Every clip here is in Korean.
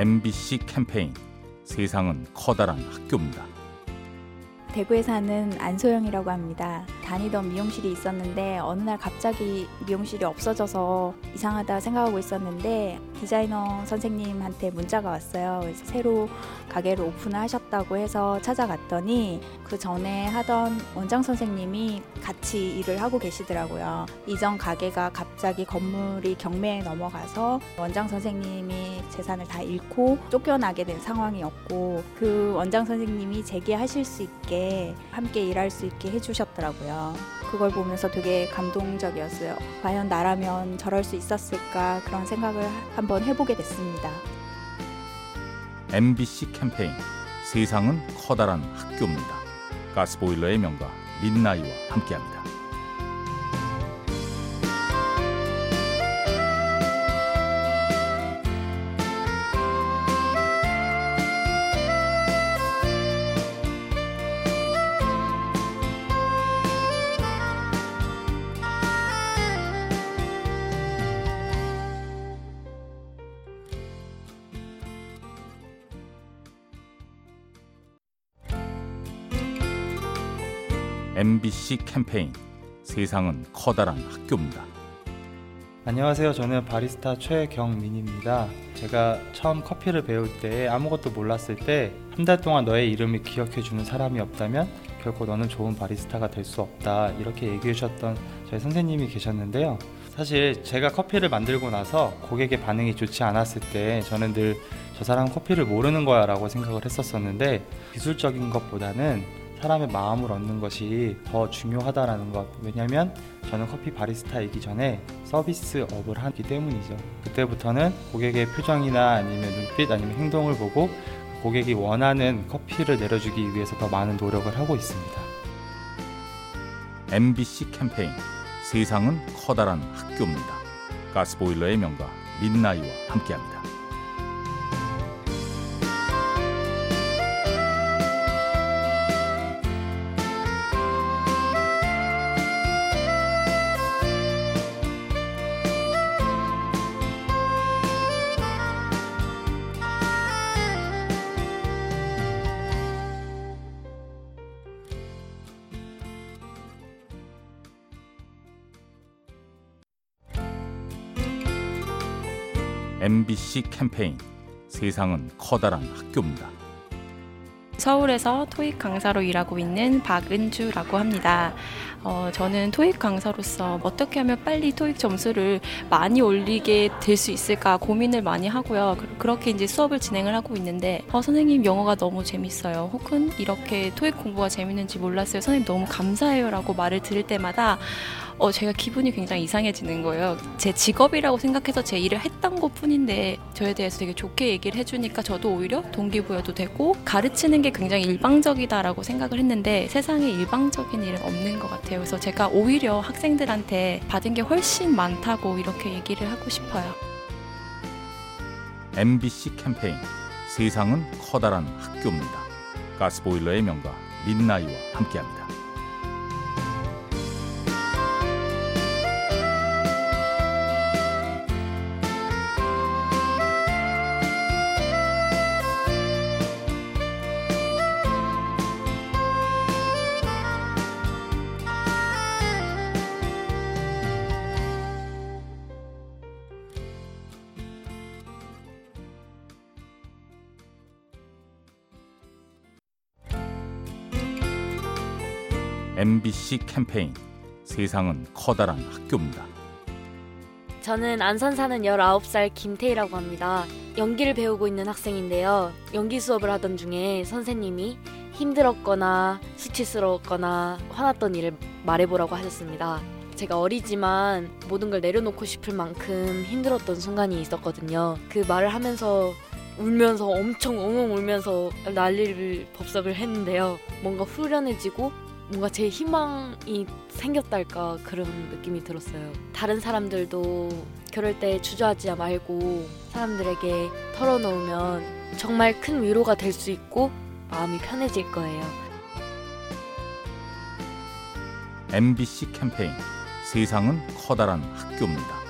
MBC 캠페인 세상은 커다란 학교입니다. 대구에 사는 안소영이라고 합니다. 다니던 미용실이 있었는데 어느 날 갑자기 미용실이 없어져서 이상하다 생각하고 있었는데 디자이너 선생님한테 문자가 왔어요. 그래서 새로 가게를 오픈을 하셨다고 해서 찾아갔더니 그 전에 하던 원장 선생님이 같이 일을 하고 계시더라고요. 이전 가게가 갑자기 건물이 경매에 넘어가서 원장 선생님이 재산을 다 잃고 쫓겨나게 된 상황이었고 그 원장 선생님이 재기하실 수 있게 함께 일할 수 있게 해주셨더라고요. 그걸 보면서 되게 감동적이었어요. 과연 나라면 저럴 수 있었을까 그런 생각을 한번 해보게 됐습니다. MBC 캠페인 세상은 커다란 학교입니다. 가스보일러의 명가 민나이와 함께합니다. MBC 캠페인 세상은 커다란 학교입니다. 안녕하세요. 저는 바리스타 최경민입니다. 제가 처음 커피를 배울 때 아무것도 몰랐을 때 한 달 동안 너의 이름을 기억해 주는 사람이 없다면 결코 너는 좋은 바리스타가 될 수 없다. 이렇게 얘기해 주셨던 저희 선생님이 계셨는데요. 사실 제가 커피를 만들고 나서 고객의 반응이 좋지 않았을 때 저는 늘 저 사람 커피를 모르는 거야 라고 생각을 했었었는데 기술적인 것보다는 사람의 마음을 얻는 것이 더 중요하다라는 것. 왜냐하면 저는 커피 바리스타이기 전에 서비스 업을 하기 때문이죠. 그때부터는 고객의 표정이나 아니면 눈빛 아니면 행동을 보고 고객이 원하는 커피를 내려주기 위해서 더 많은 노력을 하고 있습니다. MBC 캠페인 세상은 커다란 학교입니다. 가스보일러의 명가 민나이와 함께합니다. MBC 캠페인 세상은 커다란 학교입니다. 서울에서 토익 강사로 일하고 있는 박은주라고 합니다. 어, 저는 토익 강사로서 어떻게 하면 빨리 토익 점수를 많이 올리게 될 수 있을까 고민을 많이 하고요. 그렇게 이제 수업을 진행을 하고 있는데 어, 선생님 영어가 너무 재밌어요. 혹은 이렇게 토익 공부가 재밌는지 몰랐어요. 선생님 너무 감사해요라고 말을 들을 때마다 어, 제가 기분이 굉장히 이상해지는 거예요. 제 직업이라고 생각해서 제 일을 했던 것 뿐인데 저에 대해서 되게 좋게 얘기를 해주니까 저도 오히려 동기부여도 되고 가르치는 게 굉장히 일방적이다라고 생각을 했는데 세상에 일방적인 일은 없는 것 같아요. 그래서 제가 오히려 학생들한테 받은 게 훨씬 많다고 이렇게 얘기를 하고 싶어요. MBC 캠페인 세상은 커다란 학교입니다. 가스보일러의 명가 민나이와 함께합니다. MBC 캠페인 세상은 커다란 학교입니다. 저는 안산 사는 19살 김태희라고 합니다. 연기를 배우고 있는 학생인데요. 연기 수업을 하던 중에 선생님이 힘들었거나 수치스러웠거나 화났던 일을 말해보라고 하셨습니다. 제가 어리지만 모든 걸 내려놓고 싶을 만큼 힘들었던 순간이 있었거든요. 그 말을 하면서 울면서 엄청 엉엉 울면서 난리를 법석을 했는데요. 뭔가 후련해지고 뭔가 제 희망이 생겼달까 그런 느낌이 들었어요. 다른 사람들도 그럴 때 주저하지 말고 사람들에게 털어놓으면 정말 큰 위로가 될 수 있고 마음이 편해질 거예요. MBC 캠페인 세상은 커다란 학교입니다.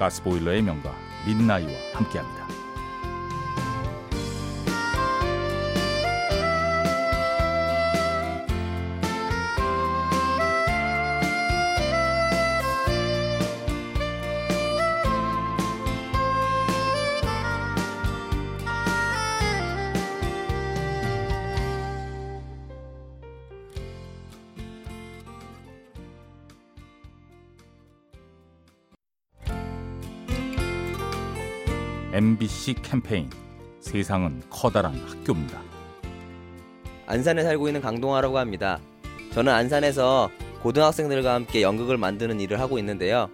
가스보일러의 명가 민나이와 함께합니다. MBC 캠페인 세상은 커다란 학교입니다. 안산에 살고 있는 강동아라고 합니다. 저는 안산에서 고등학생들과 함께 연극을 만드는 일을 하고 있는데요.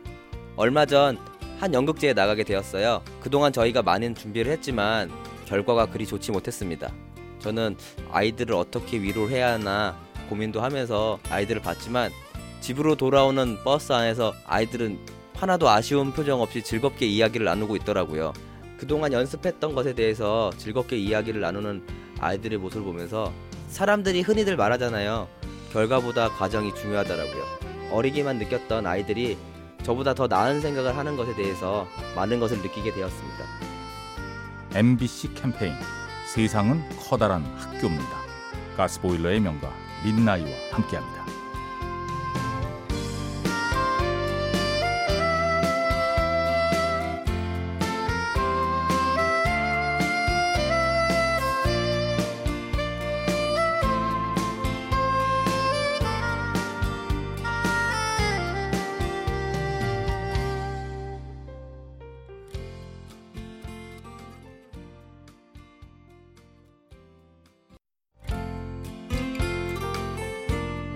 얼마 전 한 연극제에 나가게 되었어요. 그동안 저희가 많은 준비를 했지만 결과가 그리 좋지 못했습니다. 저는 아이들을 어떻게 위로를 해야 하나 고민도 하면서 아이들을 봤지만 집으로 돌아오는 버스 안에서 아이들은 하나도 아쉬운 표정 없이 즐겁게 이야기를 나누고 있더라고요. 그동안 연습했던 것에 대해서 즐겁게 이야기를 나누는 아이들의 모습을 보면서 사람들이 흔히들 말하잖아요. 결과보다 과정이 중요하더라고요. 어리기만 느꼈던 아이들이 저보다 더 나은 생각을 하는 것에 대해서 많은 것을 느끼게 되었습니다. MBC 캠페인 세상은 커다란 학교입니다. 가스보일러의 명가 민나이와 함께합니다.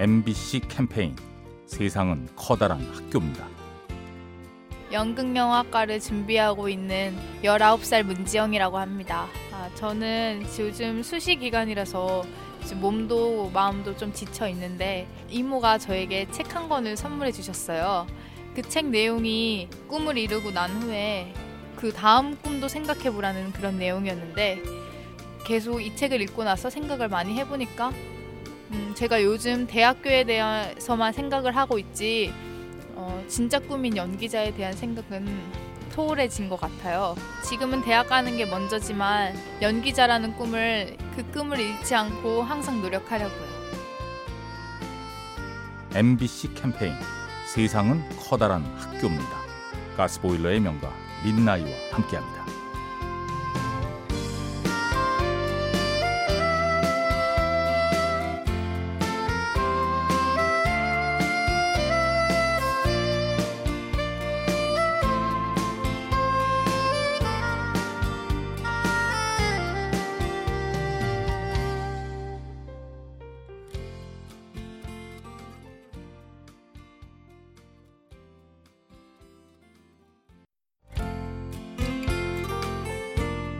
MBC 캠페인 세상은 커다란 학교입니다. 연극영화과를 준비하고 있는 19살 문지영이라고 합니다. 아, 저는 요즘 수시 기간이라서 몸도 마음도 좀 지쳐 있는데 이모가 저에게 책 한 권을 선물해 주셨어요. 그 책 내용이 꿈을 이루고 난 후에 그 다음 꿈도 생각해 보라는 그런 내용이었는데 계속 이 책을 읽고 나서 생각을 많이 해보니까 음, 제가 요즘 대학교에 대해서만 생각을 하고 있지 어, 진짜 꿈인 연기자에 대한 생각은 소홀해진 것 같아요. 지금은 대학 가는 게 먼저지만 연기자라는 꿈을 그 꿈을 잃지 않고 항상 노력하려고요. MBC 캠페인 세상은 커다란 학교입니다. 가스보일러의 명가 민나이와 함께합니다.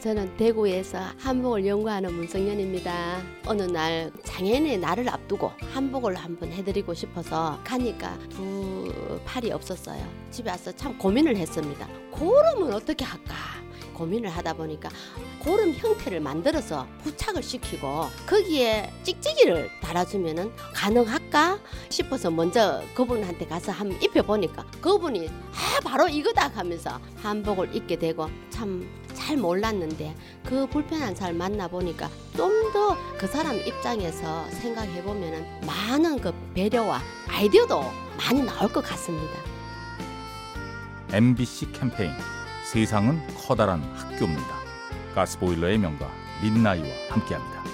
저는 대구에서 한복을 연구하는 문성연입니다. 어느 날 장애인의 날을 앞두고 한복을 한번 해드리고 싶어서 가니까 두 팔이 없었어요. 집에 와서 참 고민을 했습니다. 고름은 어떻게 할까? 고민을 하다 보니까 고름 형태를 만들어서 부착을 시키고 거기에 찍찍이를 달아주면은 가능할까 싶어서 먼저 그분한테 가서 한번 입혀보니까 그분이 아 바로 이거다 하면서 한복을 입게 되고 참 잘 몰랐는데 그 불편한 사람 만나보니까 좀 더 그 사람 입장에서 생각해 보면은 많은 그 배려와 아이디어도 많이 나올 것 같습니다. MBC 캠페인 세상은 커다란 학교입니다. 가스보일러의 명가 민나이와 함께합니다.